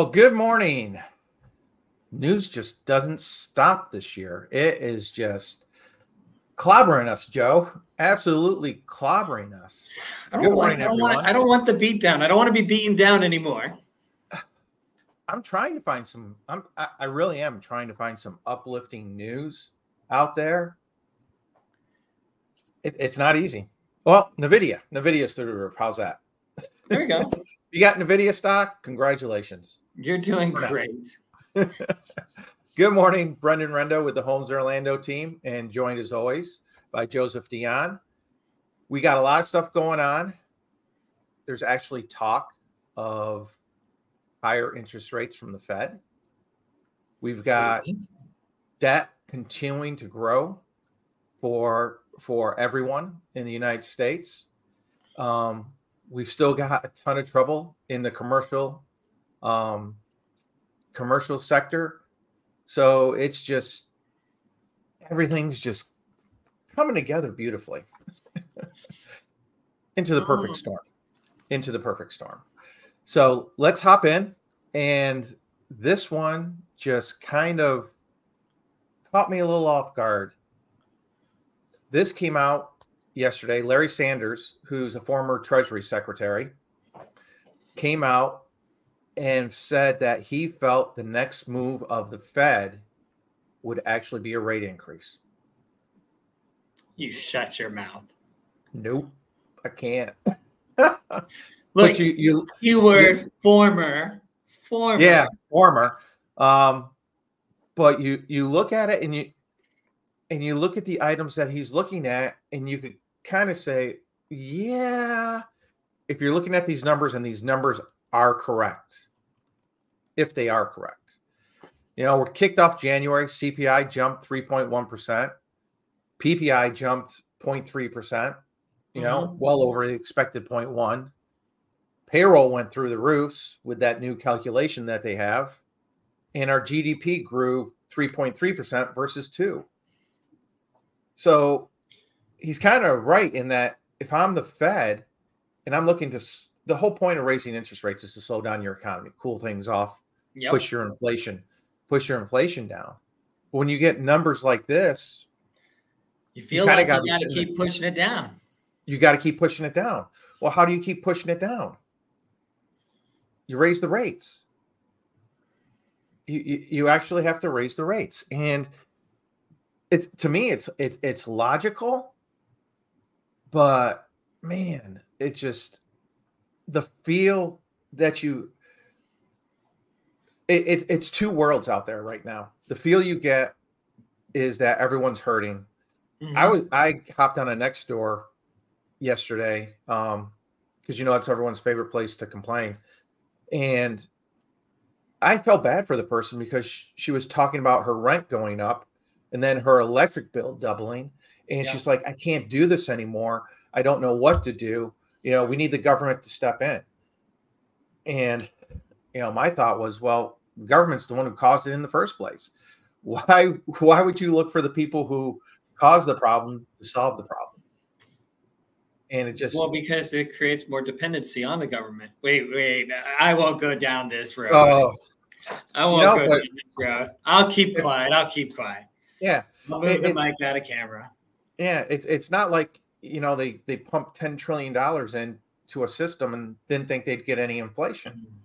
Well, good morning. News just doesn't stop this year. It is just clobbering us, Joe. Absolutely clobbering us. I don't, want, I, don't want, I don't want the beat down. I don't want to be beaten down anymore. I'm trying to find some. I'm. I, I really am trying to find some uplifting news out there. It, it's not easy. Well, Nvidia. Nvidia's through the roof. How's that? There you go. you got Nvidia stock. Congratulations. You're doing great. Good morning, Brendan Rendo with the Holmes Orlando team, and joined as always by Joseph Dion. We got a lot of stuff going on. There's actually talk of higher interest rates from the Fed. We've got debt continuing to grow for for everyone in the United States. Um, we've still got a ton of trouble in the commercial um, commercial sector. So it's just everything's just coming together beautifully into the perfect oh. storm. Into the perfect storm. So let's hop in. And this one just kind of caught me a little off guard. This came out yesterday. Larry Sanders, who's a former Treasury Secretary, came out and said that he felt the next move of the Fed would actually be a rate increase. You shut your mouth. Nope, I can't. Look, you you keyword you, former, former. Yeah, former. Um, but you you look at it and you and you look at the items that he's looking at, and you could kind of say, yeah, if you're looking at these numbers and these numbers are correct, if they are correct. You know, we're kicked off January. CPI jumped 3.1%. PPI jumped 0.3%, you know, mm-hmm. well over the expected 0.1. Payroll went through the roofs with that new calculation that they have. And our GDP grew 3.3% versus 2. So he's kind of right in that if I'm the Fed and I'm looking to the whole point of raising interest rates is to slow down your economy, cool things off, yep. push your inflation, push your inflation down. When you get numbers like this, you feel you like you got to keep pushing it down. You got to keep pushing it down. Well, how do you keep pushing it down? You raise the rates. You, you, you actually have to raise the rates, and it's to me it's it's it's logical, but man, it just the feel that you it, it, it's two worlds out there right now. The feel you get is that everyone's hurting. Mm-hmm. I was I hopped on a Nextdoor yesterday um because you know that's everyone's favorite place to complain, and I felt bad for the person because she was talking about her rent going up and then her electric bill doubling, and yeah. she's like, I can't do this anymore. I don't know what to do. You know, we need the government to step in. And you know, my thought was, well, the government's the one who caused it in the first place. Why why would you look for the people who caused the problem to solve the problem? And it just well because it creates more dependency on the government. Wait, wait, I won't go down this road. Oh, I won't you know, go down this road. I'll keep quiet. I'll keep quiet. Yeah, I'll move the mic out of camera. Yeah, it's it's not like you know they they pumped ten trillion dollars into a system and didn't think they'd get any inflation. Mm-hmm.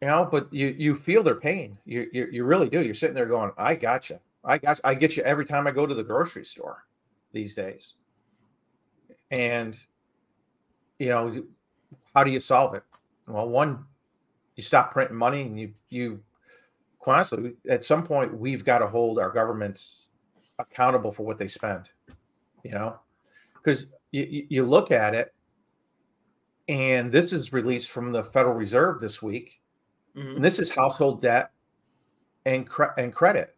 You know but you you feel their pain. You, you you really do. You're sitting there going i got you i got i get you every time i go to the grocery store these days. And you know how do you solve it? Well one you stop printing money and you you honestly at some point we've got to hold our governments accountable for what they spend you know because you, you look at it and this is released from the federal reserve this week Mm-hmm. And this is household debt and cre- and credit.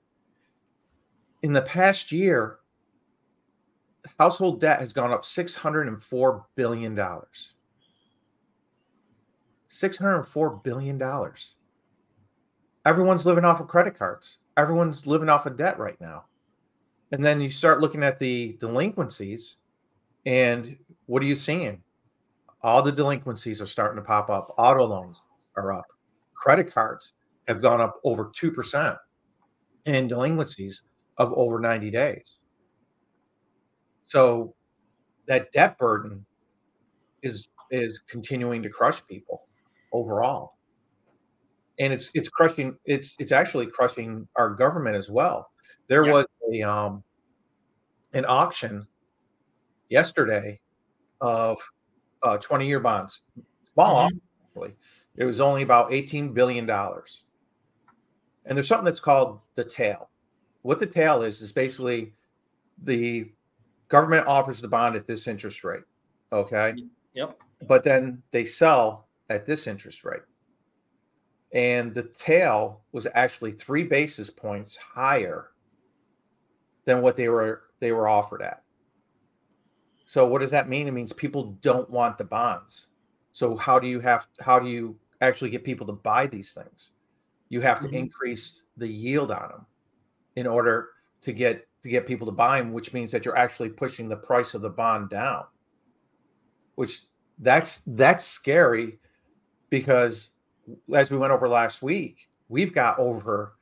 In the past year, household debt has gone up 604 billion dollars. 604 billion dollars. Everyone's living off of credit cards. Everyone's living off of debt right now. And then you start looking at the delinquencies and what are you seeing? All the delinquencies are starting to pop up. Auto loans, are up. Credit cards have gone up over 2% and delinquencies of over 90 days. So that debt burden is is continuing to crush people overall. And it's it's crushing it's it's actually crushing our government as well. There yeah. was a um an auction yesterday of uh 20 year bonds. Small mm-hmm. It was only about 18 billion dollars. And there's something that's called the tail. What the tail is is basically the government offers the bond at this interest rate. Okay. Yep. But then they sell at this interest rate. And the tail was actually three basis points higher than what they were they were offered at. So what does that mean? It means people don't want the bonds. So how do you have how do you actually get people to buy these things? You have to mm-hmm. increase the yield on them in order to get to get people to buy them, which means that you're actually pushing the price of the bond down. Which that's that's scary because as we went over last week, we've got over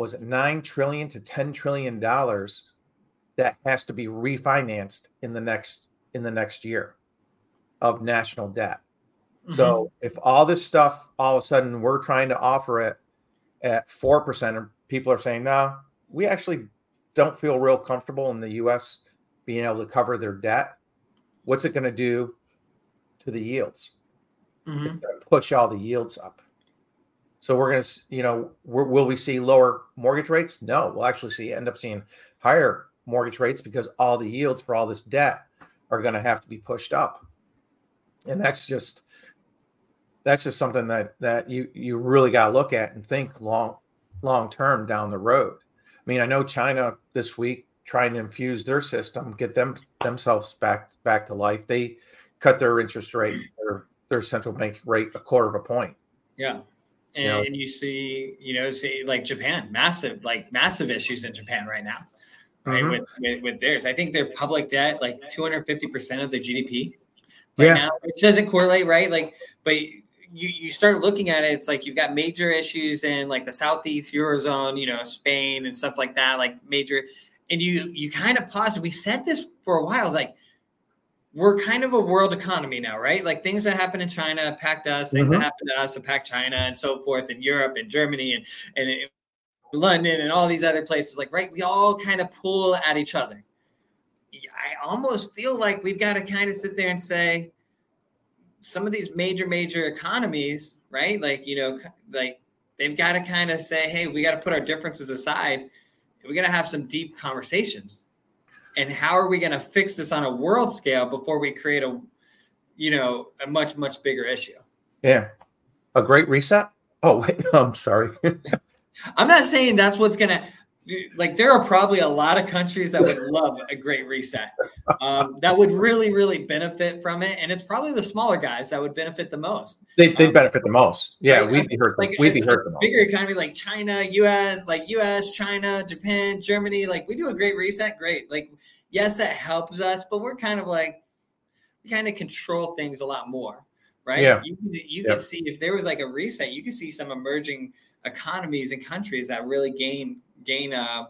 was it nine trillion to ten trillion dollars that has to be refinanced in the next in the next year of national debt. Mm-hmm. So if all this stuff all of a sudden we're trying to offer it at four percent, and people are saying, no, we actually don't feel real comfortable in the US being able to cover their debt, what's it going to do to the yields? Mm-hmm. push all the yields up. So we're going to, you know, will we see lower mortgage rates? No, we'll actually see end up seeing higher mortgage rates because all the yields for all this debt are going to have to be pushed up, and that's just that's just something that that you you really got to look at and think long long term down the road. I mean, I know China this week trying to infuse their system, get them themselves back back to life. They cut their interest rate, their their central bank rate a quarter of a point. Yeah. And you, you see, you know, see like Japan, massive, like massive issues in Japan right now, right? Mm-hmm. With, with, with theirs, I think their public debt like 250 percent of the GDP right yeah. now, which doesn't correlate, right? Like, but you you start looking at it, it's like you've got major issues in like the southeast eurozone, you know, Spain and stuff like that, like major, and you you kind of pause. We said this for a while, like we're kind of a world economy now, right? Like things that happen in China impact us, things mm-hmm. that happen to us impact China, and so forth, in Europe and Germany and and London and all these other places. Like, right, we all kind of pull at each other. I almost feel like we've got to kind of sit there and say some of these major major economies right like you know like they've got to kind of say hey we got to put our differences aside we got to have some deep conversations and how are we going to fix this on a world scale before we create a you know a much much bigger issue? Yeah. A great reset? Oh wait i'm sorry. I'm not saying that's what's going to like there are probably a lot of countries that would love a great reset um, that would really really benefit from it and it's probably the smaller guys that would benefit the most. They they um, benefit the most. Yeah we'd be hurt like, we'd be hurt the most. bigger economy like china us like us china japan germany like we do a great reset great. Like yes that helps us but we're kind of like we kind of control things a lot more right? Yeah. You, you can see if there was like a reset you can see some emerging economies and countries that really gain gain uh,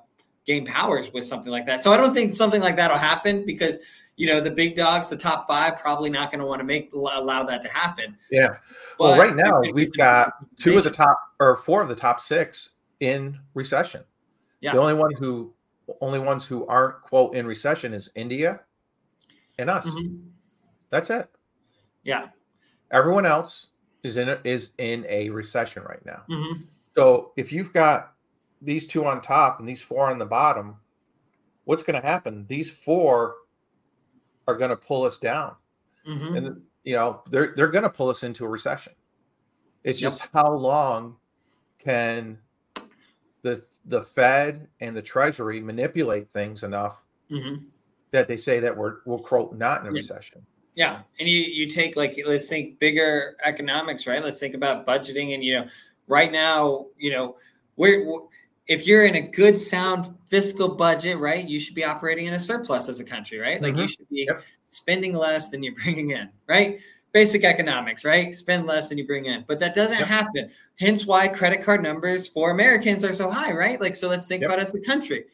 gain powers with something like that. So I don't think something like that will happen because you know the big dogs, the top five, probably not going to want to make allow that to happen. Yeah. But well, right now we've got two of the top or four of the top six in recession. Yeah. The only one who only ones who aren't quote in recession is India and us. Mm-hmm. That's it. Yeah. Everyone else is in a, is in a recession right now. Mm-hmm. So if you've got these two on top and these four on the bottom, what's going to happen? These four are going to pull us down, mm-hmm. and you know they're they're going to pull us into a recession. It's yep. just how long can the the Fed and the Treasury manipulate things enough mm-hmm. that they say that we're we'll quote not in a recession. Yeah, and you you take like let's think bigger economics, right? Let's think about budgeting, and you know, right now, you know, we're, we're if you're in a good sound fiscal budget right you should be operating in a surplus as a country right like mm-hmm. you should be yep. spending less than you're bringing in right basic economics, right? Spend less than you bring in, but that doesn't yep. happen. Hence why credit card numbers for Americans are so high, right? Like, so let's think yep. about as a country.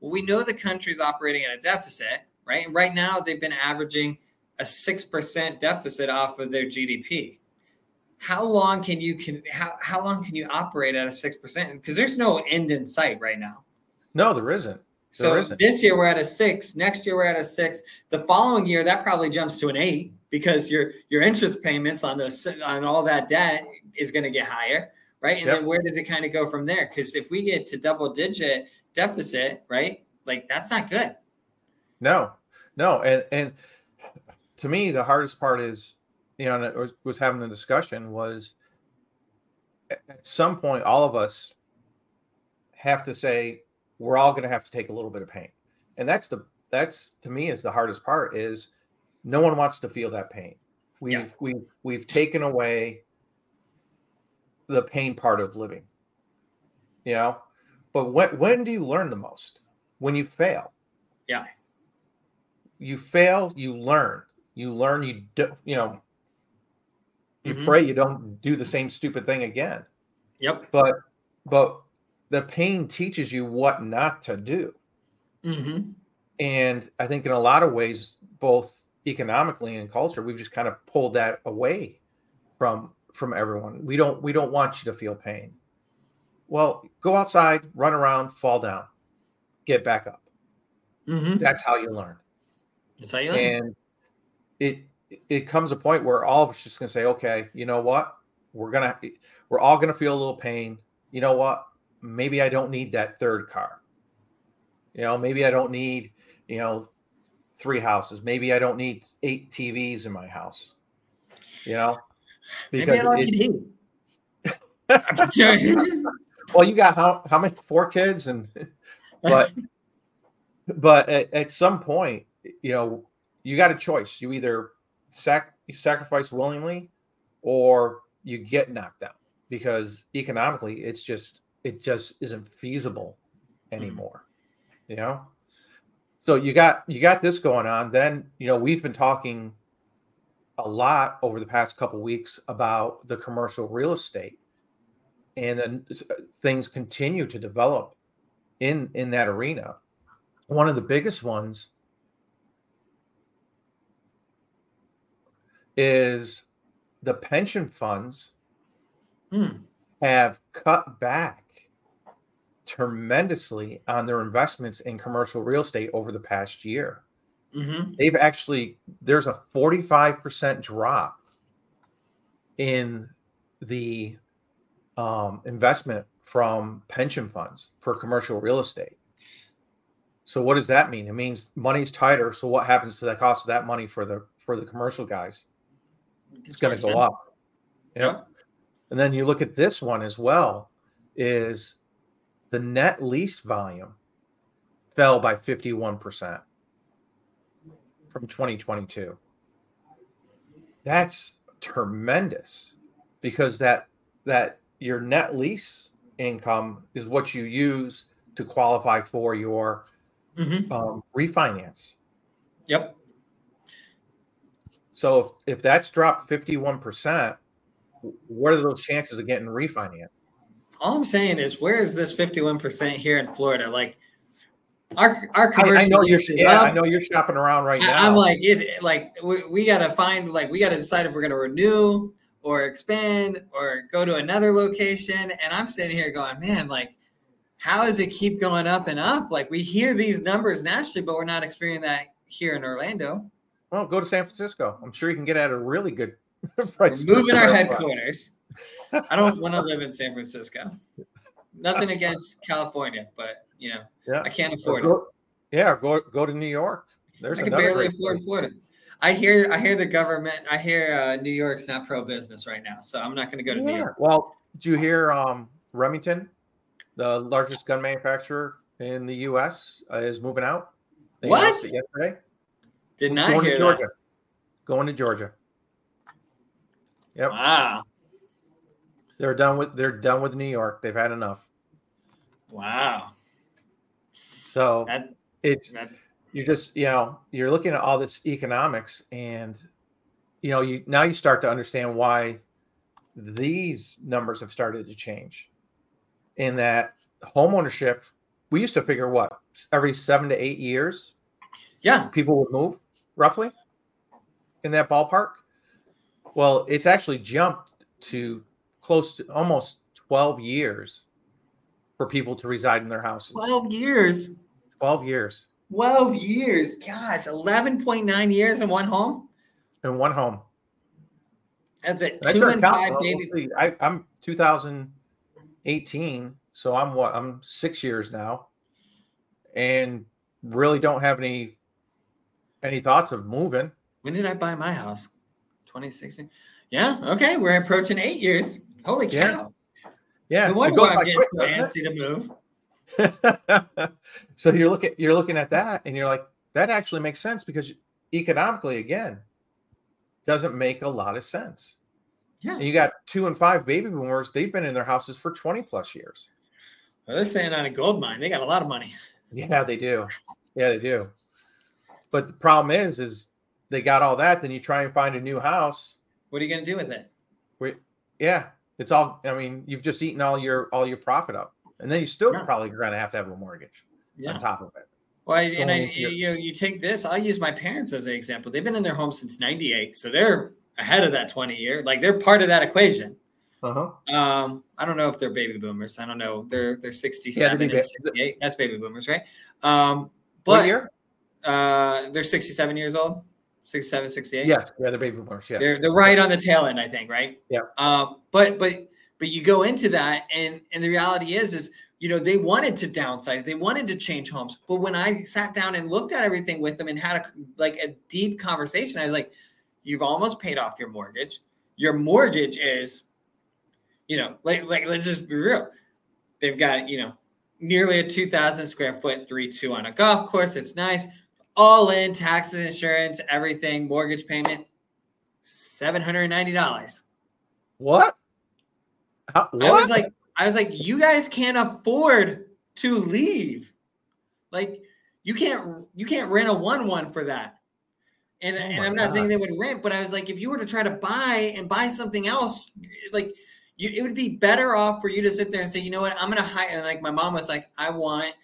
Well, we know the country's operating at a deficit, right? And right now they've been averaging a 6% deficit off of their GDP. How long can you can how, how long can you operate at a 6%? Because there's no end in sight right now. No, there isn't. So this year we're at a six. Next year we're at a six. The following year that probably jumps to an eight because your your interest payments on those on all that debt is going to get higher, right? And yep. then where does it kind of go from there? Because if we get to double digit deficit, right, like that's not good. No, no, and and to me the hardest part is, you know, and was, was having the discussion was at some point all of us have to say we're all going to have to take a little bit of pain. And that's the that's to me is the hardest part is no one wants to feel that pain. We've yeah. we've we've taken away the pain part of living you know? But when when do you learn the most? When you fail. Yeah. You fail you learn. You learn you do you know you mm-hmm. pray you don't do the same stupid thing again yep but but the pain teaches you what not to do. Mm-hmm. And I think in a lot of ways, both economically and culture, we've just kind of pulled that away from from everyone. We don't we don't want you to feel pain. Well, go outside, run around, fall down, get back up. Mm-hmm. That's how you learn. That's how you learn. And it it comes a point where all of us just gonna say, okay, you know what? We're gonna we're all gonna feel a little pain. You know what? maybe I don't need that third car. You know, maybe I don't need, you know, three houses. Maybe I don't need eight TVs in my house. You know, because maybe well, you got how how many four kids and but but at, at some point, you know, you got a choice. You either sac- you sacrifice willingly or you get knocked down because economically it's just it just isn't feasible mm. anymore. You know? So you got you got this going on. Then, you know, we've been talking a lot over the past couple weeks about the commercial real estate. And then things continue to develop in in that arena. One of the biggest ones is the pension funds hmm. have cut back tremendously on their investments in commercial real estate over the past year. Mm-hmm. They've actually, there's a 45% drop in the um, investment from pension funds for commercial real estate. So what does that mean? It means money's tighter. So what happens to the cost of that money for the for the commercial guys? It's, going to go up. Yeah. And then you look at this one as well. Is the net lease volume fell by 51% from 2022. That's tremendous because that that your net lease income is what you use to qualify for your mm-hmm. um, refinance. Yep. So if, if that's dropped 51%, what are those chances of getting refinanced? all I'm saying is, where is this 51% here in Florida? Like, our our commercial. I, I know you're yeah, up. I know you're shopping around right now. I'm like it. Like we, we got to find like we got to decide if we're going to renew or expand or go to another location. And I'm sitting here going, man, like how does it keep going up and up? Like we hear these numbers nationally, but we're not experiencing that here in Orlando. Well, go to San Francisco. I'm sure you can get at a really good price. We're moving our headquarters. I don't want to live in San Francisco. Nothing against California, but you know, yeah. I can't afford go, it. Yeah, go go to New York. There's I can barely afford Florida. I hear I hear the government. I hear uh, New York's not pro business right now, so I'm not going to go to yeah. New York. Well, do you hear um, Remington, the largest gun manufacturer in the U.S., uh, is moving out? They what? Yesterday. Did not going hear to Georgia. That. Going to Georgia. Yep. Wow. They're done with they're done with New York. They've had enough. Wow. So that, it's that, you just you know you're looking at all this economics and you know, you now you start to understand why these numbers have started to change. In that homeownership, we used to figure what every seven to eight years, yeah, people would move roughly in that ballpark. Well, it's actually jumped to close to almost 12 years for people to reside in their houses. 12 years. 12 years. 12 years. Gosh, 11.9 years in one home? In one home. That's it. Two and five baby. I, I'm 2018, so I'm what? I'm six years now, and really don't have any any thoughts of moving. When did I buy my house? 2016. Yeah. Okay. We're approaching eight years. Holy cow. Yeah. No wonder why I'm getting so antsy to move. so you're looking you're looking at that and you're like, that actually makes sense because economically, again, doesn't make a lot of sense. Yeah. And you got two and five baby boomers, they've been in their houses for 20 plus years. Well, they're saying on a gold mine, they got a lot of money. Yeah, they do. Yeah, they do. But the problem is, is they got all that, then you try and find a new house. What are you gonna do with it? We, yeah, it's all. I mean, you've just eaten all your all your profit up, and then you still yeah. probably going to have to have a mortgage yeah. on top of it. Well, I, and I, you know, you take this. I'll use my parents as an example. They've been in their home since '98, so they're ahead of that 20 year. Like they're part of that equation. Uh-huh. Um, I don't know if they're baby boomers. I don't know. They're they're 67 yeah, and 68. That's baby boomers, right? Um, but what year? Uh, they're 67 years old. 67, 68. Yes, yeah, they're baby boomers. Yes. They're they're right on the tail end, I think, right? Yeah. Um, but but but you go into that and and the reality is is you know they wanted to downsize they wanted to change homes but when i sat down and looked at everything with them and had a like a deep conversation i was like you've almost paid off your mortgage your mortgage is you know like like let's just be real they've got you know nearly a 2000 square foot 3-2 on a golf course it's nice all in taxes insurance everything mortgage payment $790 what How, what? i was like I was like, you guys can't afford to leave. Like you can't you can't rent a one one for that. And, oh and I'm not God. saying they would rent, but I was like, if you were to try to buy and buy something else, like you, it would be better off for you to sit there and say, you know what, I'm gonna hire. And like my mom was like, I want,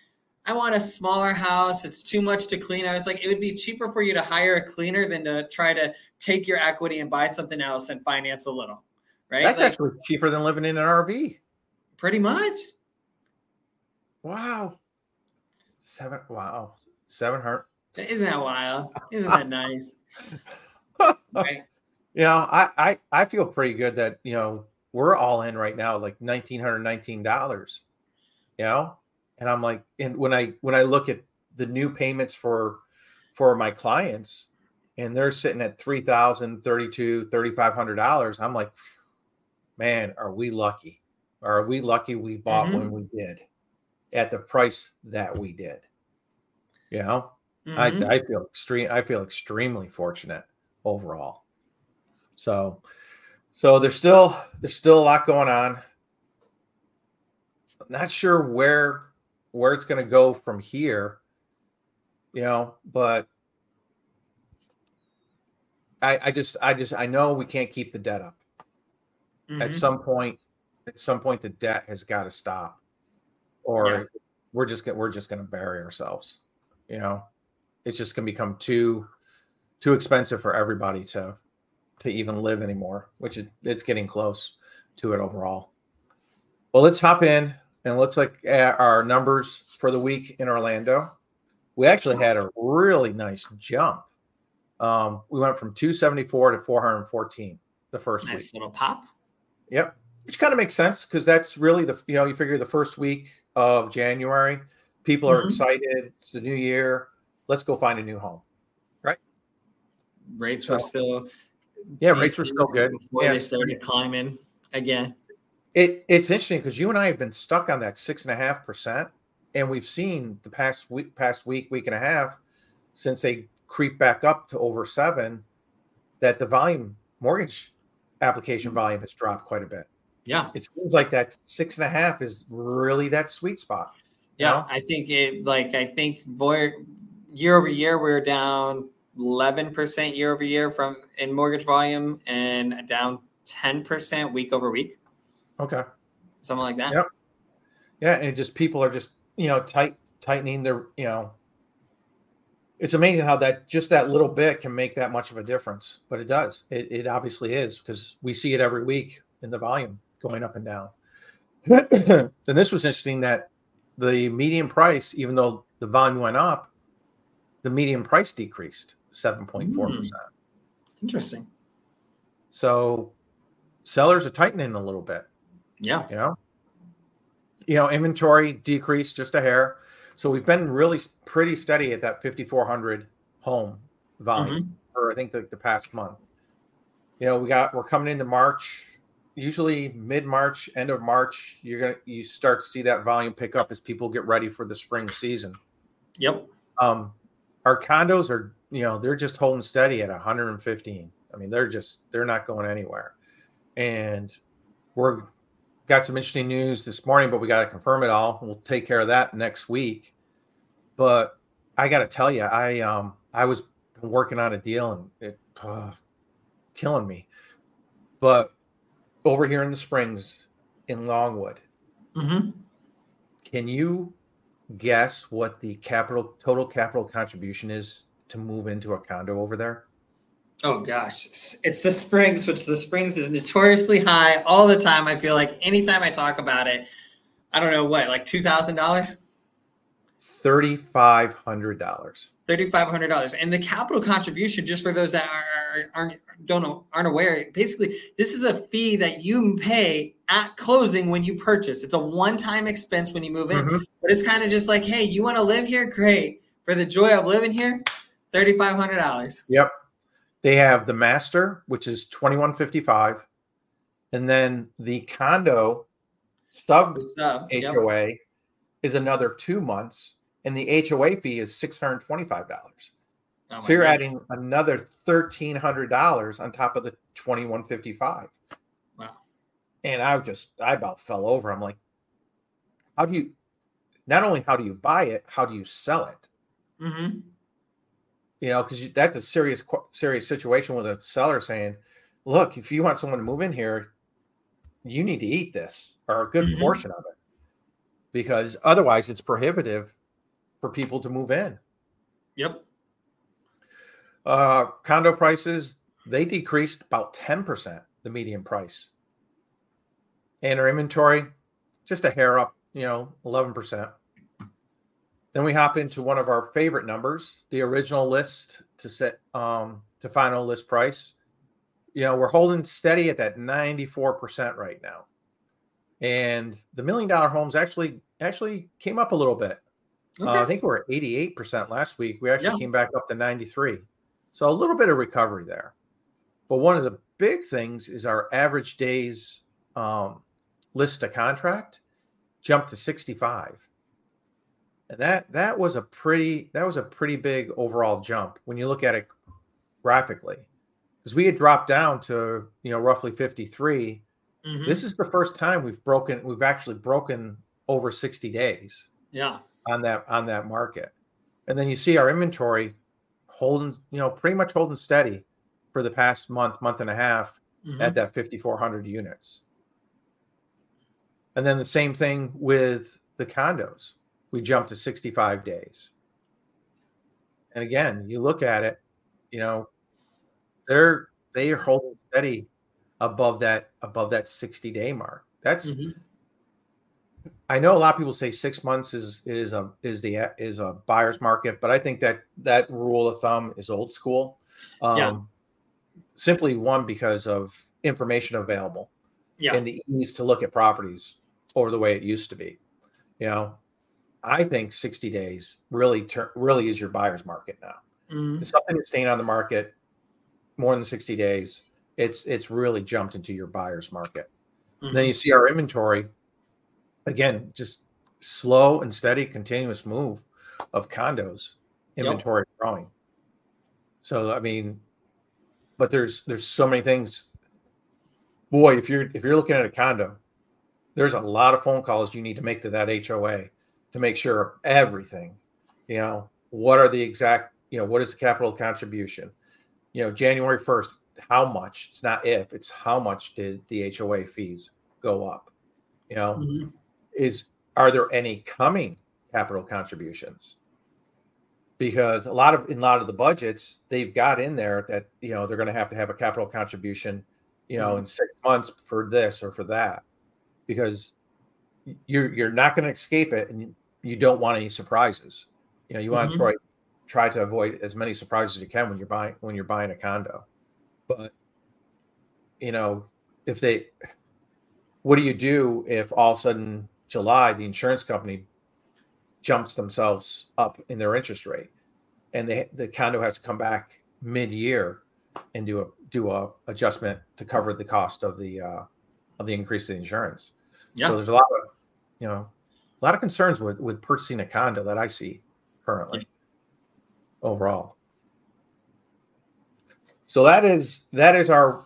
I want a smaller house. It's too much to clean. I was like, it would be cheaper for you to hire a cleaner than to try to take your equity and buy something else and finance a little. Right? That's like, actually cheaper than living in an RV. Pretty much. Wow. Seven. Wow. Seven hundred. Isn't that wild? Isn't that nice? right. You know, I, I I feel pretty good that you know we're all in right now, like nineteen hundred nineteen dollars. You know, and I'm like, and when I when I look at the new payments for for my clients, and they're sitting at three thousand, thirty-two, thirty-five hundred dollars, I'm like, man, are we lucky? are we lucky we bought mm-hmm. when we did at the price that we did? You know, mm-hmm. I, I feel extreme. I feel extremely fortunate overall. So, so there's still there's still a lot going on. not sure where where it's going to go from here. You know, but I, I just I just I know we can't keep the debt up. Mm-hmm. At some point, at some point the debt has got to stop or yeah. we're just we're just going to bury ourselves you know it's just going to become too too expensive for everybody to to even live anymore which is it's getting close to it overall well let's hop in and let's look at our numbers for the week in orlando we actually had a really nice jump um, we went from 274 to 414 the first nice week little pop yep which kind of makes sense because that's really the you know you figure the first week of January, people are mm-hmm. excited. It's the new year. Let's go find a new home, right? Rates so, were still yeah, rates were still good before yeah. they started climbing again. It it's interesting because you and I have been stuck on that six and a half percent, and we've seen the past week, past week, week and a half since they creep back up to over seven, that the volume mortgage application mm-hmm. volume has dropped quite a bit. Yeah. It seems like that six and a half is really that sweet spot. Yeah. Know? I think it, like, I think year over year, we're down 11% year over year from in mortgage volume and down 10% week over week. Okay. Something like that. Yep. Yeah, and just people are just, you know, tight tightening their, you know, it's amazing how that just that little bit can make that much of a difference, but it does. It, it obviously is because we see it every week in the volume going up and down. and this was interesting that the median price, even though the volume went up, the median price decreased 7.4%. Mm. Interesting. So sellers are tightening a little bit. Yeah. You know, you know, inventory decreased just a hair. So we've been really pretty steady at that 5,400 home volume mm-hmm. for I think the, the past month. You know, we got we're coming into March. Usually mid March, end of March, you're gonna you start to see that volume pick up as people get ready for the spring season. Yep. Um, our condos are you know they're just holding steady at 115. I mean they're just they're not going anywhere, and we're got some interesting news this morning, but we got to confirm it all. We'll take care of that next week. But I got to tell you, I um I was working on a deal and it uh, killing me. But over here in the Springs in Longwood, mm-hmm. can you guess what the capital total capital contribution is to move into a condo over there? Oh gosh, it's the Springs, which the Springs is notoriously high all the time. I feel like anytime I talk about it, I don't know what, like two thousand dollars, thirty five hundred dollars, thirty five hundred dollars, and the capital contribution. Just for those that are, aren't don't know aren't aware, basically this is a fee that you pay at closing when you purchase. It's a one time expense when you move in, mm-hmm. but it's kind of just like, hey, you want to live here? Great. For the joy of living here, thirty five hundred dollars. Yep. They have the master, which is twenty one fifty five, and then the condo stub, HOA yep. is another two months, and the HOA fee is six hundred twenty five dollars. Oh so you're God. adding another thirteen hundred dollars on top of the twenty one fifty five. Wow! And I just I about fell over. I'm like, how do you? Not only how do you buy it, how do you sell it? Mm-hmm you know, because that's a serious, serious situation with a seller saying, "Look, if you want someone to move in here, you need to eat this or a good mm-hmm. portion of it, because otherwise it's prohibitive for people to move in." Yep. Uh, condo prices they decreased about ten percent, the median price, and our inventory just a hair up, you know, eleven percent. Then we hop into one of our favorite numbers, the original list to set um, to final list price. You know, we're holding steady at that 94% right now. And the million dollar homes actually actually came up a little bit. Okay. Uh, I think we are at 88% last week. We actually yeah. came back up to 93. So a little bit of recovery there. But one of the big things is our average days um, list to contract jumped to 65 and that that was a pretty that was a pretty big overall jump when you look at it graphically. Because we had dropped down to you know roughly 53 mm-hmm. this is the first time we've broken we've actually broken over 60 days yeah. on that on that market. And then you see our inventory holding you know pretty much holding steady for the past month month and a half mm-hmm. at that 5400 units. And then the same thing with the condos we jumped to 65 days. And again, you look at it, you know, they're they are holding steady above that above that 60 day mark. That's mm-hmm. I know a lot of people say six months is is a is the is a buyer's market, but I think that that rule of thumb is old school. Um, yeah. Simply one because of information available yeah. and the ease to look at properties or the way it used to be. You know, I think 60 days really ter- really is your buyer's market now. Mm-hmm. Something is staying on the market more than 60 days, it's it's really jumped into your buyer's market. Mm-hmm. Then you see our inventory again, just slow and steady, continuous move of condos inventory yep. growing. So I mean, but there's there's so many things. Boy, if you're if you're looking at a condo, there's a lot of phone calls you need to make to that HOA to make sure everything, you know, what are the exact you know, what is the capital contribution? You know, January 1st, how much? It's not if, it's how much did the HOA fees go up? You know, mm-hmm. is are there any coming capital contributions? Because a lot of in a lot of the budgets they've got in there that you know they're going to have to have a capital contribution, you know, mm-hmm. in six months for this or for that, because you're you're not going to escape it, and you don't want any surprises. You know, you want mm-hmm. to try try to avoid as many surprises as you can when you're buying when you're buying a condo. But you know, if they what do you do if all of a sudden July the insurance company jumps themselves up in their interest rate and they, the condo has to come back mid-year and do a do a adjustment to cover the cost of the uh, of the increase in insurance. Yeah. So there's a lot of you know a lot of concerns with with purchasing a condo that I see currently yeah. overall. So that is that is our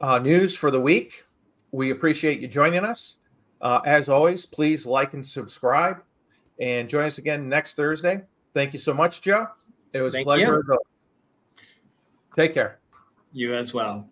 uh, news for the week. We appreciate you joining us. Uh, as always, please like and subscribe, and join us again next Thursday. Thank you so much, Joe. It was Thank a pleasure. You. Take care. You as well.